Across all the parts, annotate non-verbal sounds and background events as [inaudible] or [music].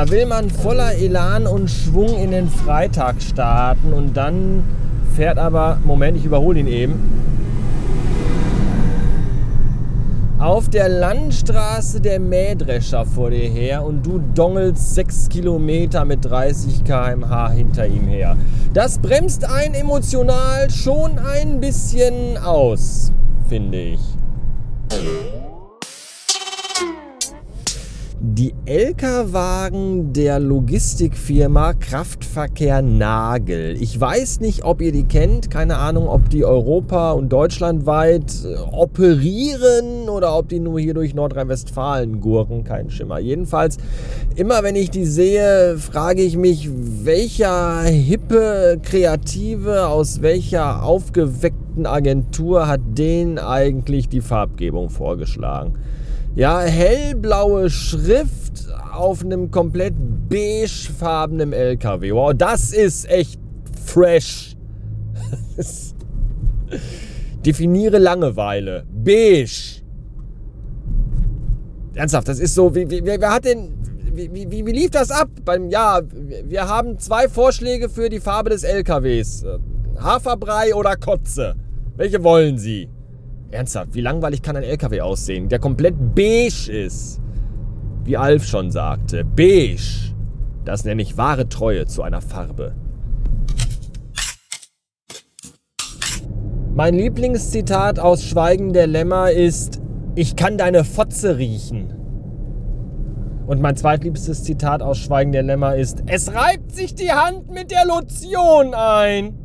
Da will man voller Elan und Schwung in den Freitag starten und dann fährt aber, Moment, ich überhole ihn eben, auf der Landstraße der Mähdrescher vor dir her und du dongelst 6 Kilometer mit 30 km/h hinter ihm her. Das bremst einen emotional schon ein bisschen aus, finde ich. Die LK-Wagen der Logistikfirma Kraftverkehr Nagel. Ich weiß nicht, ob ihr die kennt. Keine Ahnung, ob die Europa- und deutschlandweit äh, operieren oder ob die nur hier durch Nordrhein-Westfalen gurken. Kein Schimmer. Jedenfalls, immer wenn ich die sehe, frage ich mich, welcher hippe Kreative aus welcher aufgeweckten Agentur hat denen eigentlich die Farbgebung vorgeschlagen? Ja, hellblaue Schrift auf einem komplett beigefarbenen LKW. Wow, das ist echt fresh. [laughs] Definiere Langeweile. Beige. Ernsthaft, das ist so, wie, wie, wer hat denn, wie, wie, wie lief das ab? Beim, ja, wir haben zwei Vorschläge für die Farbe des LKWs. Haferbrei oder Kotze. Welche wollen Sie? Ernsthaft, wie langweilig kann ein LKW aussehen, der komplett beige ist? Wie Alf schon sagte, beige. Das nenne ich wahre Treue zu einer Farbe. Mein Lieblingszitat aus Schweigen der Lämmer ist, ich kann deine Fotze riechen. Und mein zweitliebstes Zitat aus Schweigen der Lämmer ist, es reibt sich die Hand mit der Lotion ein.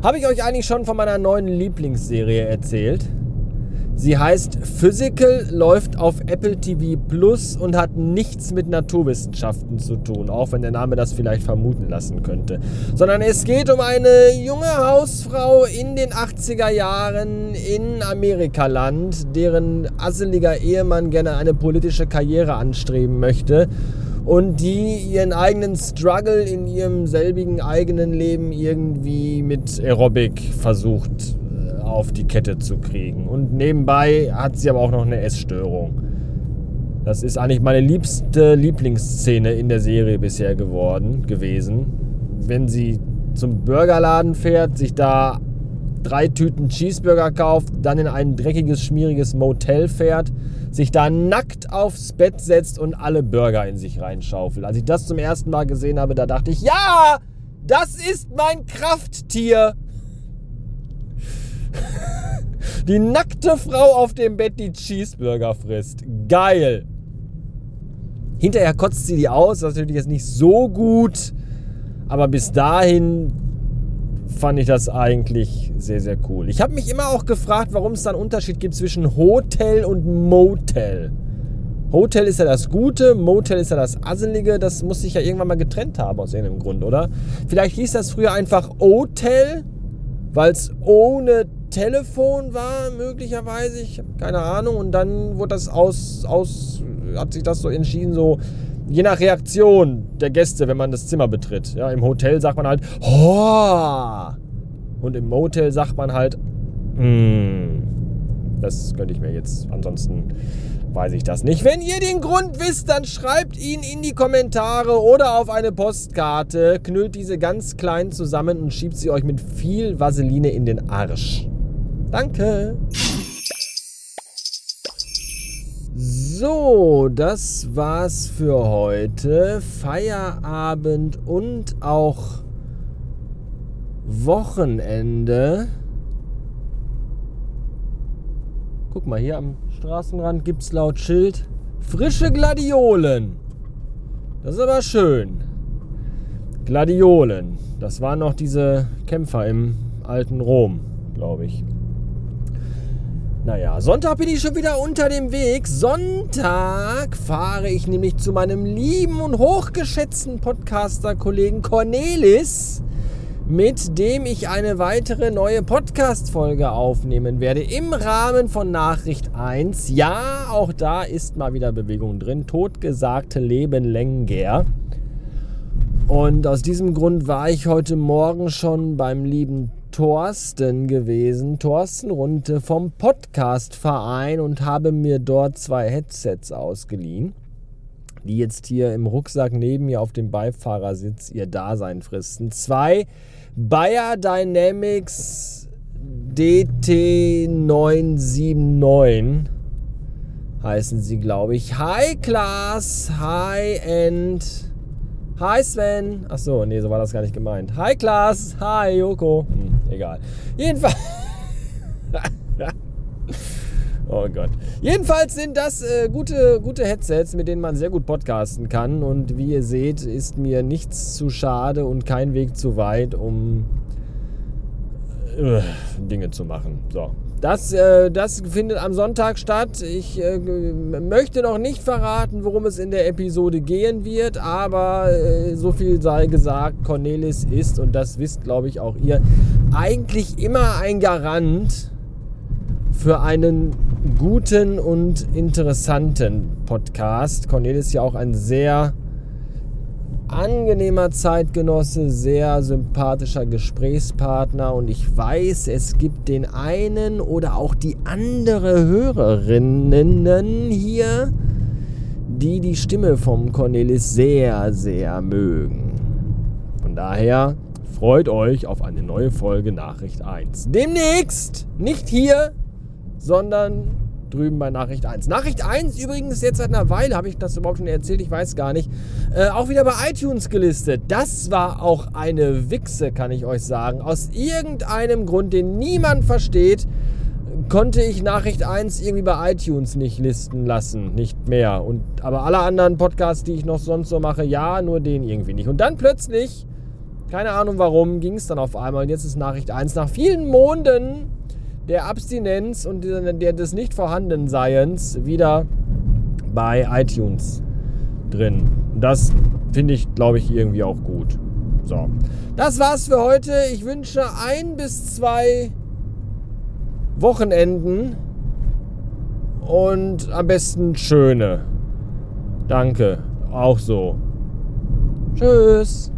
Habe ich euch eigentlich schon von meiner neuen Lieblingsserie erzählt? Sie heißt Physical, läuft auf Apple TV Plus und hat nichts mit Naturwissenschaften zu tun, auch wenn der Name das vielleicht vermuten lassen könnte. Sondern es geht um eine junge Hausfrau in den 80er Jahren in Amerikaland, deren asseliger Ehemann gerne eine politische Karriere anstreben möchte und die ihren eigenen Struggle in ihrem selbigen eigenen Leben irgendwie mit Aerobic versucht äh, auf die Kette zu kriegen. Und nebenbei hat sie aber auch noch eine Essstörung. Das ist eigentlich meine liebste Lieblingsszene in der Serie bisher geworden, gewesen. Wenn sie zum Burgerladen fährt, sich da drei Tüten Cheeseburger kauft, dann in ein dreckiges, schmieriges Motel fährt, sich da nackt aufs Bett setzt und alle Burger in sich reinschaufelt. Als ich das zum ersten Mal gesehen habe, da dachte ich, ja, das ist mein Krafttier. [laughs] Die nackte Frau auf dem Bett, die Cheeseburger frisst. Geil. Hinterher kotzt sie die aus, das ist natürlich jetzt nicht so gut, aber bis dahin fand ich das eigentlich sehr, sehr cool. Ich habe mich immer auch gefragt, warum es da einen Unterschied gibt zwischen Hotel und Motel. Hotel ist ja das Gute, Motel ist ja das Asselige. Das muss sich ja irgendwann mal getrennt haben aus irgendeinem Grund, oder? Vielleicht hieß das früher einfach Hotel, weil es ohne Telefon war, möglicherweise. Ich habe keine Ahnung. Und dann wurde das aus, aus, hat sich das so entschieden, so je nach Reaktion der Gäste, wenn man das Zimmer betritt. Ja, Im Hotel sagt man halt, oh! Und im Motel sagt man halt, mm. Das könnte ich mir jetzt, ansonsten weiß ich das nicht. Wenn ihr den Grund wisst, dann schreibt ihn in die Kommentare oder auf eine Postkarte, knüllt diese ganz klein zusammen und schiebt sie euch mit viel Vaseline in den Arsch. Danke! So, das war's für heute. Feierabend und auch Wochenende. Guck mal, hier am Straßenrand gibt's laut Schild frische Gladiolen. Das ist aber schön. Gladiolen. Das waren noch diese Kämpfer im alten Rom, glaube ich. Naja, Sonntag bin ich schon wieder unter dem Weg. Sonntag fahre ich nämlich zu meinem lieben und hochgeschätzten Podcaster-Kollegen Cornelis, mit dem ich eine weitere neue Podcast-Folge aufnehmen werde im Rahmen von Nachricht 1. Ja, auch da ist mal wieder Bewegung drin. Totgesagte Leben länger. Und aus diesem Grund war ich heute Morgen schon beim lieben Thorsten gewesen, Thorsten Runte vom Podcast-Verein und habe mir dort zwei Headsets ausgeliehen, die jetzt hier im Rucksack neben mir auf dem Beifahrersitz ihr Dasein fristen. Zwei Bayer Dynamics DT979 heißen sie, glaube ich. High Class, High End Hi Sven. Achso, nee, so war das gar nicht gemeint. Hi Klaas. Hi Joko. Hm, egal. Jedenfalls. [laughs] oh Gott. Jedenfalls sind das äh, gute, gute Headsets, mit denen man sehr gut podcasten kann. Und wie ihr seht, ist mir nichts zu schade und kein Weg zu weit, um äh, Dinge zu machen. So, das, äh, das findet am Sonntag statt. Ich äh, möchte noch nicht verraten, worum es in der Episode gehen wird, aber äh, so viel sei gesagt, Cornelis ist, und das wisst, glaube ich, auch ihr, eigentlich immer ein Garant für einen guten und interessanten Podcast. Cornelis ist ja auch ein sehr angenehmer Zeitgenosse, sehr sympathischer Gesprächspartner und ich weiß, es gibt den einen oder auch die andere Hörerinnen hier, die die Stimme vom Cornelis sehr, sehr mögen. Von daher freut euch auf eine neue Folge Nachricht 1. Demnächst, nicht hier, sondern drüben bei Nachricht 1. Nachricht 1 übrigens jetzt seit einer Weile, habe ich das überhaupt schon erzählt, ich weiß gar nicht, äh, auch wieder bei iTunes gelistet. Das war auch eine Wichse, kann ich euch sagen. Aus irgendeinem Grund, den niemand versteht, konnte ich Nachricht 1 irgendwie bei iTunes nicht listen lassen, nicht mehr. Und, aber alle anderen Podcasts, die ich noch sonst so mache, ja, nur den irgendwie nicht. Und dann plötzlich, keine Ahnung warum, ging es dann auf einmal. Und jetzt ist Nachricht 1 nach vielen Monden der Abstinenz und der, des Nicht-Vorhandenseins wieder bei iTunes drin. Das finde ich, glaube ich, irgendwie auch gut. So, das war's für heute. Ich wünsche ein bis zwei Wochenenden und am besten schöne. Danke, auch so. Tschüss.